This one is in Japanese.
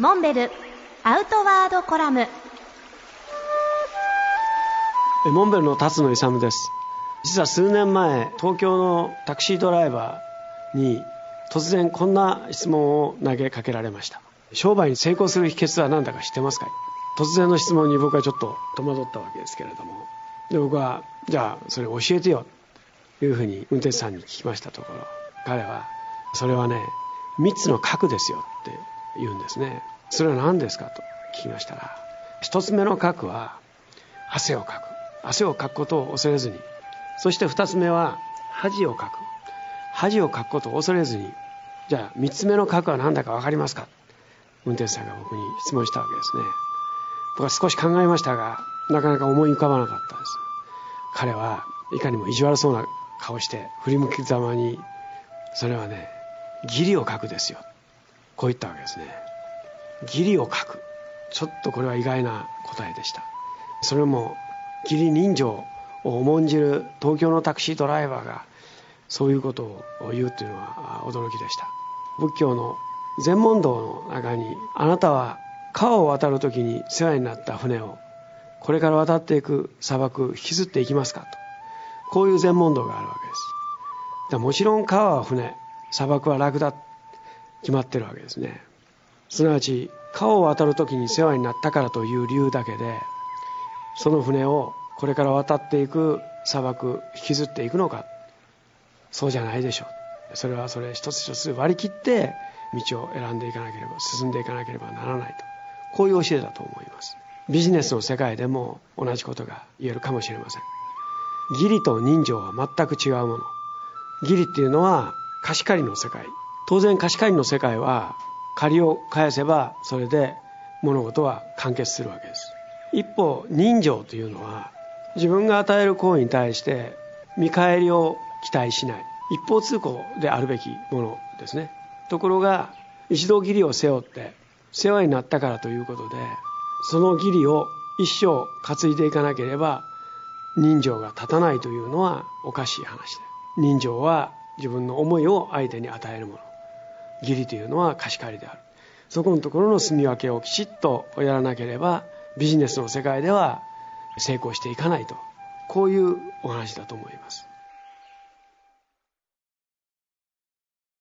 モンベルアウトワードコラム。モンベルの辰野勇です。実は数年前東京のタクシードライバーに突然こんな質問を投げかけられました。商売に成功する秘訣は何だか知ってますか？突然の質問に僕はちょっと戸惑ったわけですけれども。で僕はじゃあそれ教えてよ。というふうに運転手さんに聞きましたところ。彼はそれはね3つの核ですよって言うんですね。それは何ですかと。聞きましたら1つ目の核は汗をかく。汗をかくことを恐れずに。そして2つ目は恥をかく。恥をかくことを恐れずに。じゃあ3つ目の核は何だか分かりますか。運転手さんが僕に質問したわけですね。僕は少し考えましたがなかなか思い浮かばなかったです。彼はいかにも意地悪そうな顔して振り向きざまにそれはね義理を書くですよ。こう言ったわけですね。義理を書く。ちょっとこれは意外な答えでした。それも義理人情を重んじる東京のタクシードライバーがそういうことを言うというのは驚きでした。仏教の禅問答の中にあなたは川を渡る時に世話になった船をこれから渡っていく砂漠引きずっていきますか？と。こういう禅問答があるわけです。もちろん川は船砂漠は楽だ決まってるわけですね。すなわち川を渡る時に世話になったからという理由だけでその船をこれから渡っていく砂漠引きずっていくのか。そうじゃないでしょう。それはそれ一つ一つ割り切って道を選んでいかなければ進んでいかなければならないと。こういう教えだと思います。ビジネスの世界でも同じことが言えるかもしれません。義理と人情は全く違うもの。義理っていうのは貸し借りの世界。当然貸し借りの世界は借りを返せばそれで物事は完結するわけです。一方人情というのは自分が与える行為に対して見返りを期待しない。一方通行であるべきものですね。ところが一度義理を背負って世話になったからということでその義理を一生担いでいかなければ人情が立たないというのはおかしい話で人情は自分の思いを相手に与えるもの。義理というのは貸し借りである。そこのところの住み分けをきちっとやらなければビジネスの世界では成功していかないと。こういうお話だと思います。